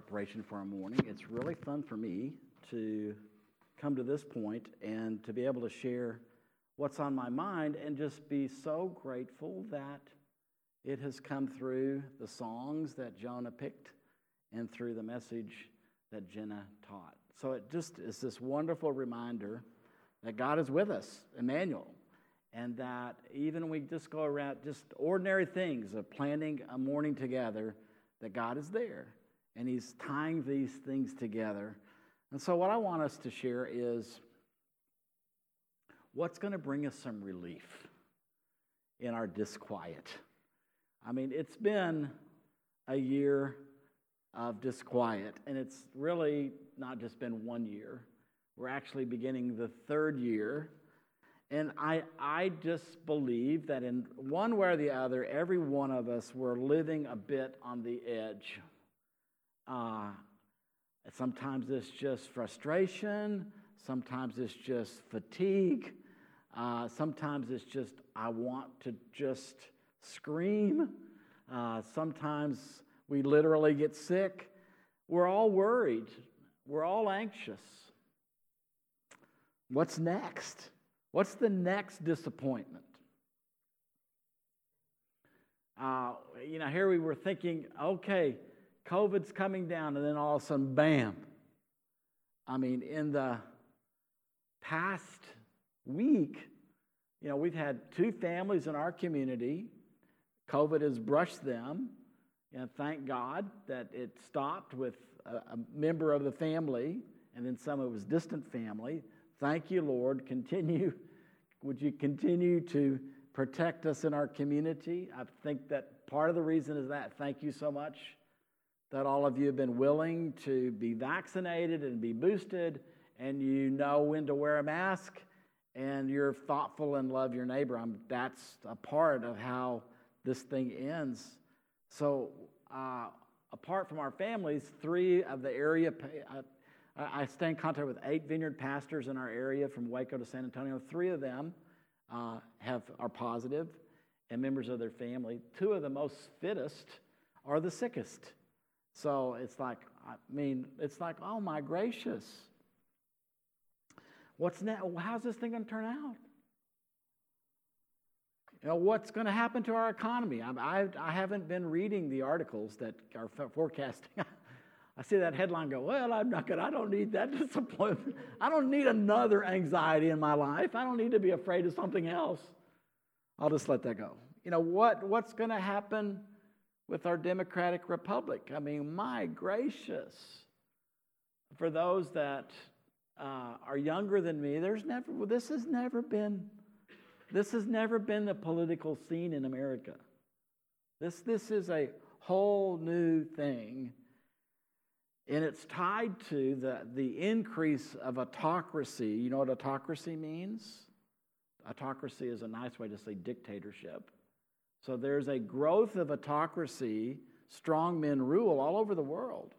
preparation for our morning. It's really fun for me to come to this point and to be able to share what's on my mind and just be so grateful that it has come through the songs that Jonah picked and through the message that Jenna taught. So it just is this wonderful reminder that God is with us, Emmanuel, and that even we just go around just ordinary things of planning a morning together, that God is there and He's tying these things together. And so, what I want us to share is what's going to bring us some relief in our disquiet. I mean, it's been a year of disquiet, and it's really not just been one year. We're actually beginning the third year. And I, I just believe that in one way or the other, every one of us, we're living a bit on the edge. Uh, sometimes it's just frustration. Sometimes it's just fatigue. Uh, sometimes it's just, I want to just scream. Uh, sometimes we literally get sick. We're all worried. We're all anxious. What's next? What's the next disappointment? Uh, you know, here we were thinking, okay, COVID's coming down, and then all of a sudden, bam. I mean, in the past week, you know, we've had two families in our community. COVID has brushed them. And thank God that it stopped with a, a member of the family and then some of his distant family. Thank you, Lord. Continue. Would you continue to protect us in our community? I think that part of the reason is that. Thank you so much that all of you have been willing to be vaccinated and be boosted, and you know when to wear a mask, and you're thoughtful and love your neighbor. I'm, that's a part of how this thing ends. So, uh, apart from our families, three of the area, uh, I stay in contact with eight vineyard pastors in our area from Waco to San Antonio. Three of them uh, have, are positive and members of their family. Two of the most fittest are the sickest. So it's like, I mean, it's like, oh my gracious. What's next? How's this thing going to turn out? You know, what's going to happen to our economy? I, I, I haven't been reading the articles that are forecasting. I see that headline go, well, I'm not gonna, I don't need that disappointment. I don't need another anxiety in my life. I don't need to be afraid of something else. I'll just let that go. You know, what, what's going to happen with our democratic republic. I mean, my gracious. For those that uh, are younger than me, there's never, this has never been, this has never been the political scene in America. This, this is a whole new thing. And it's tied to the, the increase of autocracy. You know what autocracy means? Autocracy is a nice way to say dictatorship. So there's a growth of autocracy, strong men rule all over the world.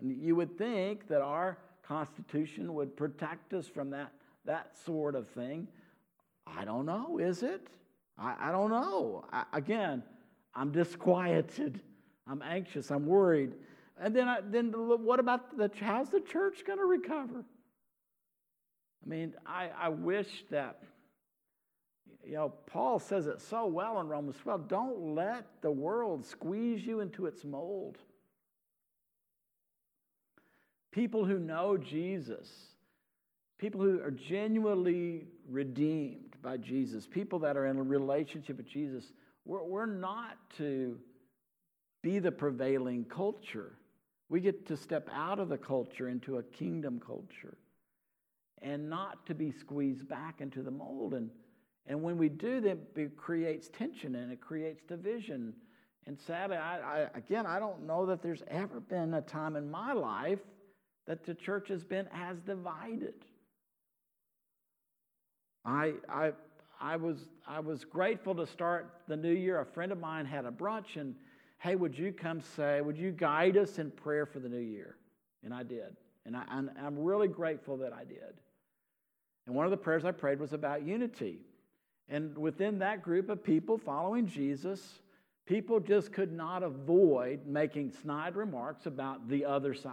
And you would think that our Constitution would protect us from that, that sort of thing. I don't know, is it? I, I don't know. I, again, I'm disquieted. I'm anxious. I'm worried. And then, I, then what about the, how's the church going to recover? I mean, I, I wish that you know, Paul says it so well in Romans 12 don't let the world squeeze you into its mold. People who know Jesus, people who are genuinely redeemed by Jesus, people that are in a relationship with Jesus, we're, we're not to be the prevailing culture. We get to step out of the culture into a kingdom culture and not to be squeezed back into the mold. And and when we do that, it creates tension and it creates division. And sadly, I, I, again, I don't know that there's ever been a time in my life that the church has been as divided. I, I, I, was, I was grateful to start the new year. A friend of mine had a brunch, and hey, would you come say, would you guide us in prayer for the new year? And I did. And I, I'm really grateful that I did. And one of the prayers I prayed was about unity. And within that group of people following Jesus, People just could not avoid making snide remarks about the other side.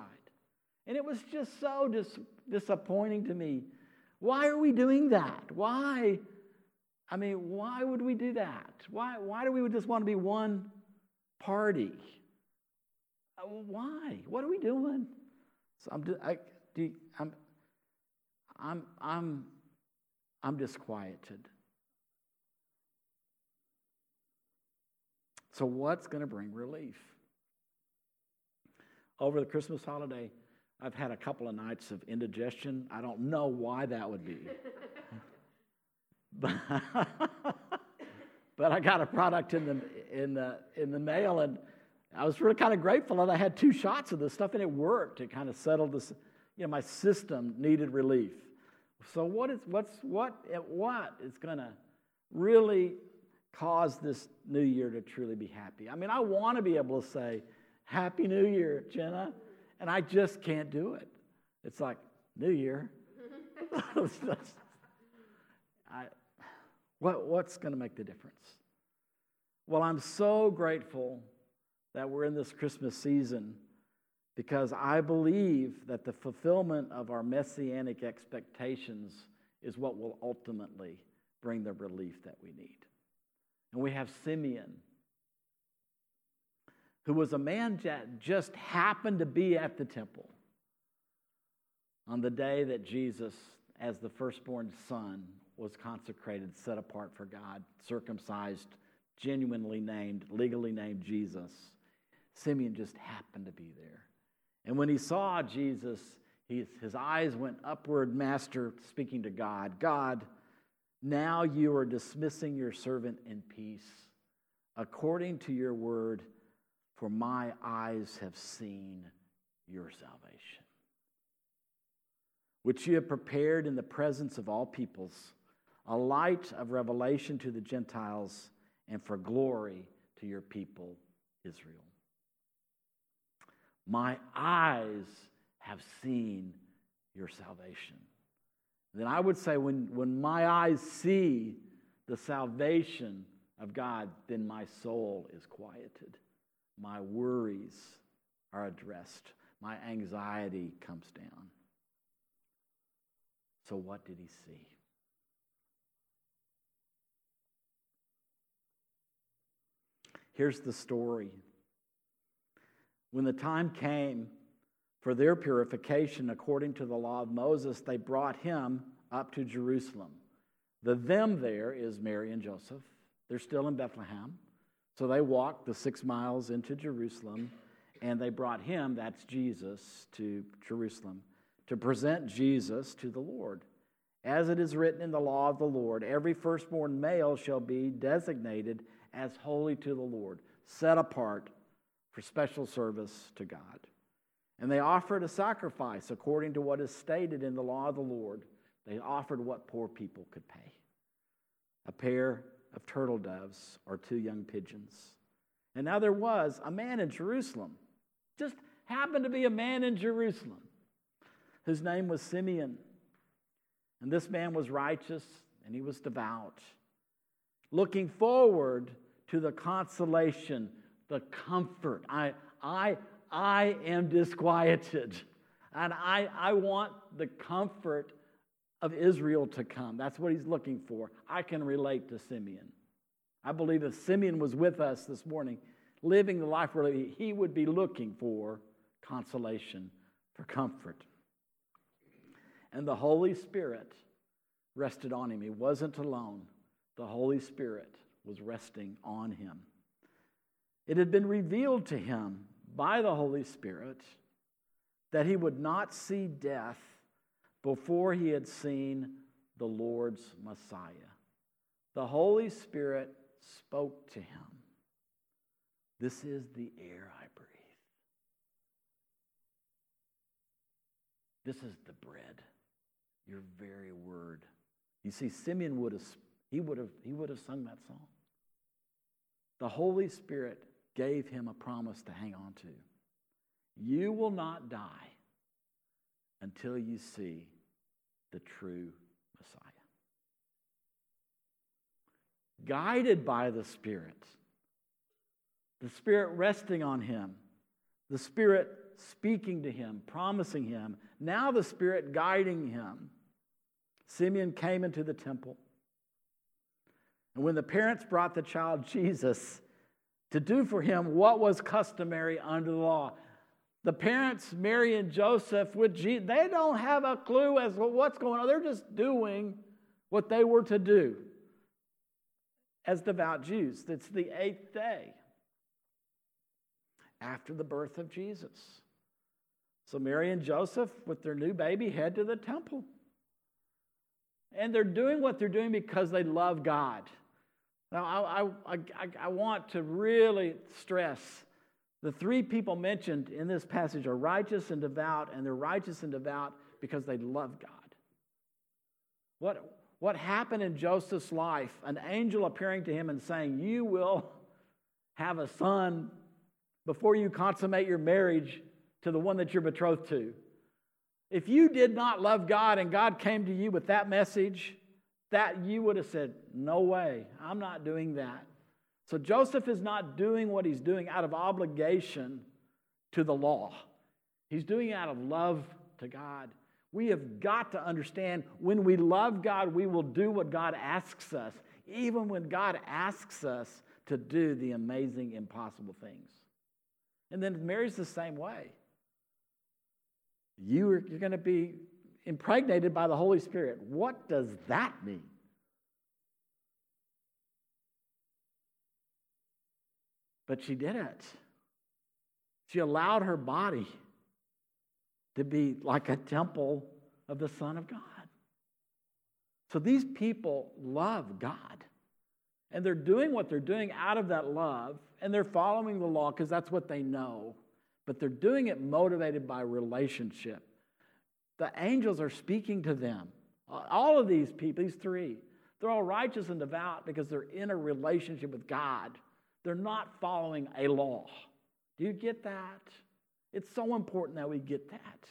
And it was just so dis- disappointing to me. Why are we doing that? Why? I mean, why would we do that? Why, why do we just want to be one party? Uh, why? What are we doing? So I'm, I, do, I'm, I'm, I'm, I'm disquieted. So, what's going to bring relief? Over the Christmas holiday, I've had a couple of nights of indigestion. I don't know why that would be. but, but I got a product in the, in, the, in the mail, and I was really kind of grateful that I had two shots of this stuff, and it worked. It kind of settled this. You know, my system needed relief. So, what is what's what what is going to really cause this new year to truly be happy? I mean, I want to be able to say, "Happy New Year, Jenna," and I just can't do it. It's like New Year. I, what, what's going to make the difference? Well, I'm so grateful that we're in this Christmas season because I believe that the fulfillment of our messianic expectations is what will ultimately bring the relief that we need. And we have Simeon, who was a man that just happened to be at the temple on the day that Jesus, as the firstborn son, was consecrated, set apart for God, circumcised, genuinely named, legally named Jesus. Simeon just happened to be there. And when he saw Jesus, his eyes went upward, Master, speaking to God God, now you are dismissing your servant in peace, according to your word, for my eyes have seen your salvation, which you have prepared in the presence of all peoples, a light of revelation to the Gentiles, and for glory to your people, Israel. My eyes have seen your salvation. Then I would say, when, when my eyes see the salvation of God, then my soul is quieted. My worries are addressed. My anxiety comes down. So, what did he see? Here's the story when the time came for their purification according to the law of Moses, they brought him up to Jerusalem. The them there is Mary and Joseph. They're still in Bethlehem. So they walked the six miles into Jerusalem and they brought him, that's Jesus, to Jerusalem to present Jesus to the Lord. As it is written in the law of the Lord, every firstborn male shall be designated as holy to the Lord, set apart for special service to God. And they offered a sacrifice according to what is stated in the law of the Lord. They offered what poor people could pay a pair of turtle doves or two young pigeons. And now there was a man in Jerusalem, just happened to be a man in Jerusalem, whose name was Simeon. And this man was righteous and he was devout, looking forward to the consolation the comfort. I, I, I am disquieted. And I, I want the comfort of Israel to come. That's what he's looking for. I can relate to Simeon. I believe if Simeon was with us this morning, living the life where he would be looking for consolation, for comfort. And the Holy Spirit rested on him. He wasn't alone, the Holy Spirit was resting on him. It had been revealed to him by the Holy Spirit that he would not see death before he had seen the Lord's Messiah. The Holy Spirit spoke to him This is the air I breathe. This is the bread, your very word. You see, Simeon would have, he would have, he would have sung that song. The Holy Spirit gave him a promise to hang on to. You will not die until you see the true Messiah. Guided by the Spirit, the Spirit resting on him, the Spirit speaking to him, promising him, now the Spirit guiding him. Simeon came into the temple. And when the parents brought the child Jesus to do for him what was customary under the law, the parents, Mary and Joseph, with Jesus, they don't have a clue as to what's going on. They're just doing what they were to do as devout Jews. It's the eighth day after the birth of Jesus. So Mary and Joseph, with their new baby, head to the temple. And they're doing what they're doing because they love God. Now, I, I, I, I want to really stress the three people mentioned in this passage are righteous and devout, and they're righteous and devout because they love God. What, what happened in Joseph's life? An angel appearing to him and saying, You will have a son before you consummate your marriage to the one that you're betrothed to. If you did not love God and God came to you with that message, that you would have said, No way, I'm not doing that. So Joseph is not doing what he's doing out of obligation to the law, he's doing it out of love to God. We have got to understand when we love God, we will do what God asks us, even when God asks us to do the amazing, impossible things. And then Mary's the same way. You are, you're going to be impregnated by the Holy Spirit. What does that mean? But she did it. She allowed her body to be like a temple of the Son of God. So these people love God. And they're doing what they're doing out of that love, and they're following the law because that's what they know. But they're doing it motivated by relationship. The angels are speaking to them. All of these people, these three, they're all righteous and devout because they're in a relationship with God. They're not following a law. Do you get that? It's so important that we get that.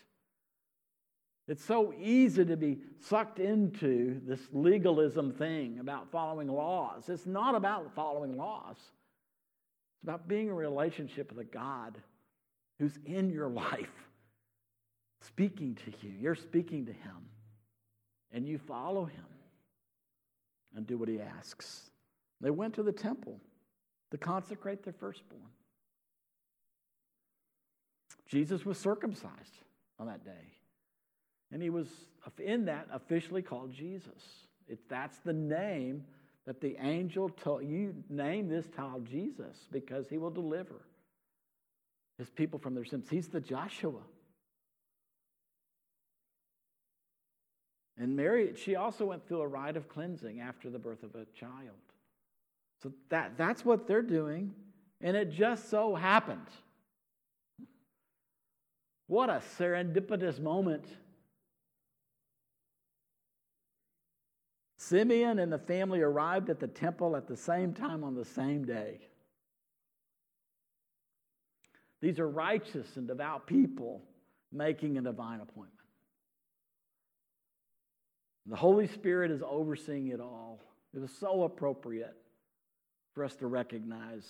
It's so easy to be sucked into this legalism thing about following laws. It's not about following laws, it's about being in a relationship with a God who's in your life, speaking to you. You're speaking to him, and you follow him and do what he asks. They went to the temple to consecrate their firstborn. Jesus was circumcised on that day. And he was in that officially called Jesus. It, that's the name that the angel told you name this child Jesus because he will deliver his people from their sins. He's the Joshua. And Mary, she also went through a rite of cleansing after the birth of a child. So that, that's what they're doing. And it just so happened. What a serendipitous moment. Simeon and the family arrived at the temple at the same time on the same day. These are righteous and devout people making a divine appointment. The Holy Spirit is overseeing it all. It was so appropriate for us to recognize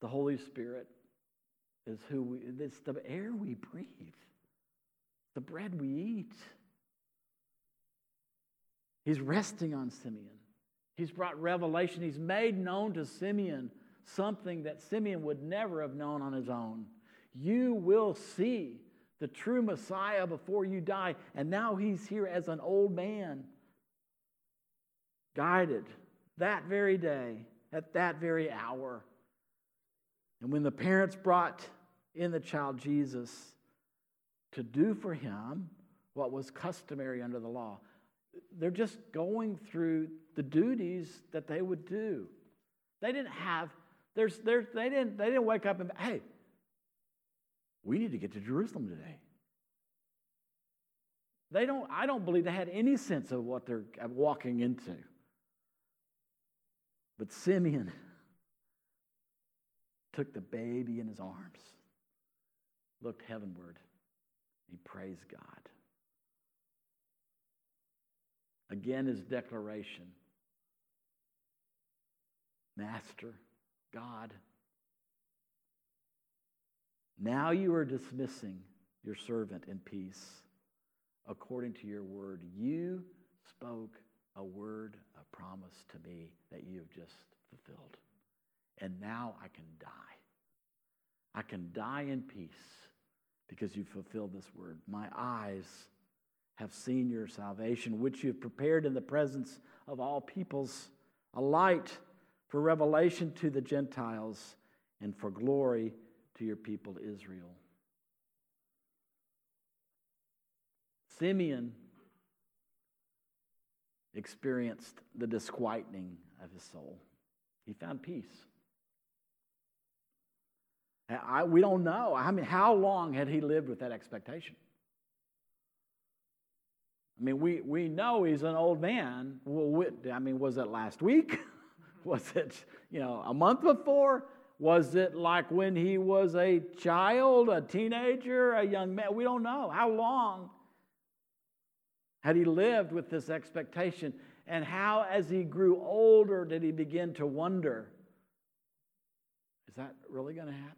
the Holy Spirit is who we, it's the air we breathe, the bread we eat. He's resting on Simeon. He's brought revelation. He's made known to Simeon something that Simeon would never have known on his own. You will see the true Messiah before you die. And now he's here as an old man, guided that very day at that very hour. And when the parents brought in the child Jesus to do for him what was customary under the law, they're just going through the duties that they would do. They didn't have, there's, they, didn't, they didn't wake up and, hey, we need to get to Jerusalem today. They don't, I don't believe they had any sense of what they're uh, walking into. But Simeon took the baby in his arms, looked heavenward, he praised God. Again, his declaration Master, God, Now you are dismissing your servant in peace according to your word. You spoke a word, a promise to me that you have just fulfilled. And now I can die. I can die in peace because you fulfilled this word. My eyes have seen your salvation, which you have prepared in the presence of all peoples, a light for revelation to the Gentiles and for glory to your people Israel. Simeon experienced the disquieting of his soul. He found peace. I, we don't know. I mean, how long had he lived with that expectation? I mean, we, we know he's an old man. Well, I mean, was it last week? was it, you know, a month before? Was it like when he was a child, a teenager, a young man? We don't know. How long had he lived with this expectation? And how, as he grew older, did he begin to wonder is that really going to happen?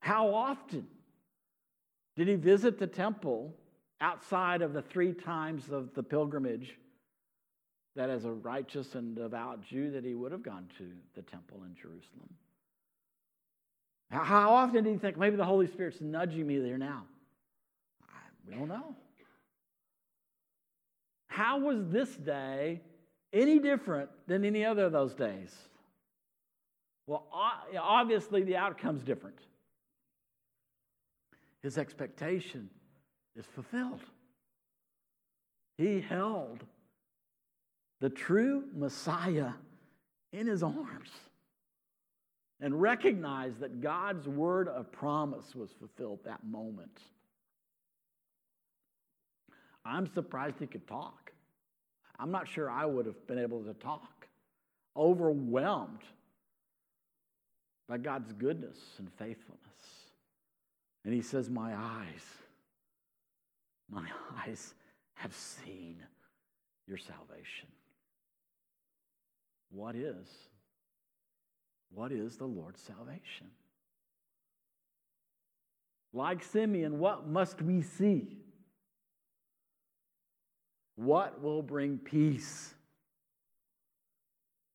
How often did he visit the temple outside of the three times of the pilgrimage that, as a righteous and devout Jew, that he would have gone to the temple in Jerusalem? How often do you think maybe the Holy Spirit's nudging me there now? We don't know. How was this day any different than any other of those days? Well, obviously, the outcome's different. His expectation is fulfilled. He held the true Messiah in his arms and recognized that God's word of promise was fulfilled that moment. I'm surprised he could talk. I'm not sure I would have been able to talk. Overwhelmed by God's goodness and faithfulness. And he says, My eyes, my eyes have seen your salvation. What is? What is the Lord's salvation? Like Simeon, what must we see? What will bring peace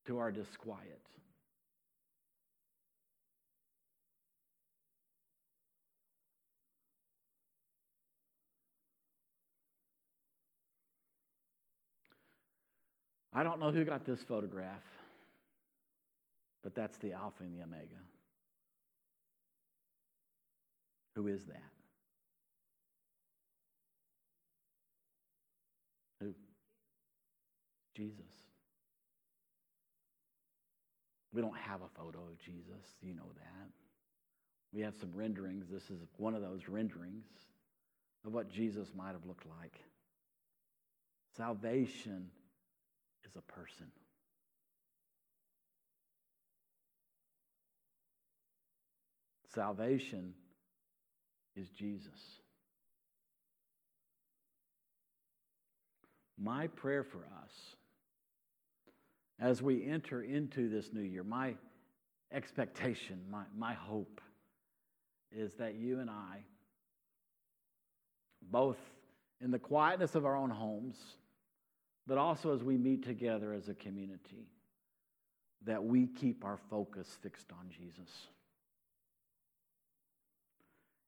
to our disquiet? I don't know who got this photograph, but that's the Alpha and the Omega. Who is that? Who? Jesus. We don't have a photo of Jesus. You know that. We have some renderings. This is one of those renderings of what Jesus might have looked like. Salvation is a person. Salvation is Jesus. My prayer for us as we enter into this new year, my expectation, my, my hope is that you and I, both in the quietness of our own homes, but also as we meet together as a community, that we keep our focus fixed on Jesus.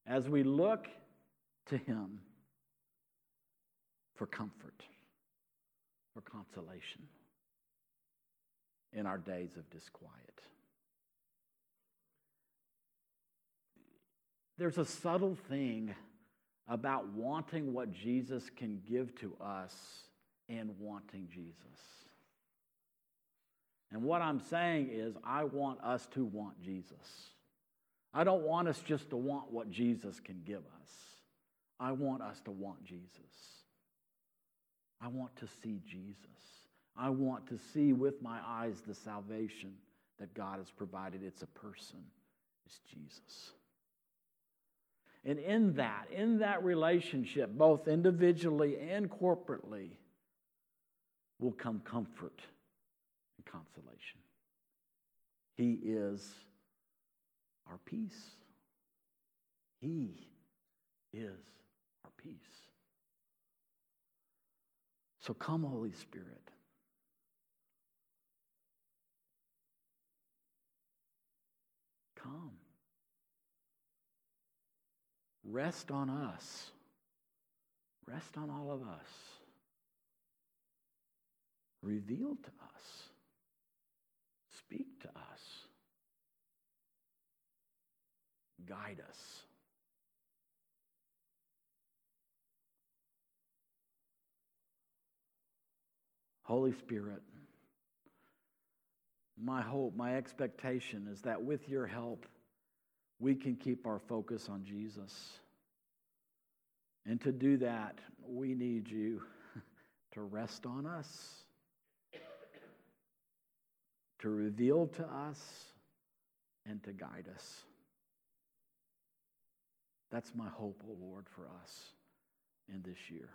As we look to Him for comfort, for consolation in our days of disquiet. There's a subtle thing about wanting what Jesus can give to us and wanting Jesus. And what I'm saying is, I want us to want Jesus. I don't want us just to want what Jesus can give us. I want us to want Jesus. I want to see Jesus. I want to see with my eyes the salvation that God has provided. It's a person, it's Jesus. And in that, in that relationship, both individually and corporately, will come comfort and consolation. He is our peace. He is our peace. So come, Holy Spirit. Come. Rest on us. Rest on all of us. Reveal to us. Speak to us. Guide us. Holy Spirit, my hope, my expectation is that with your help, we can keep our focus on Jesus. And to do that, we need you to rest on us, to reveal to us, and to guide us. That's my hope, O oh Lord, for us in this year.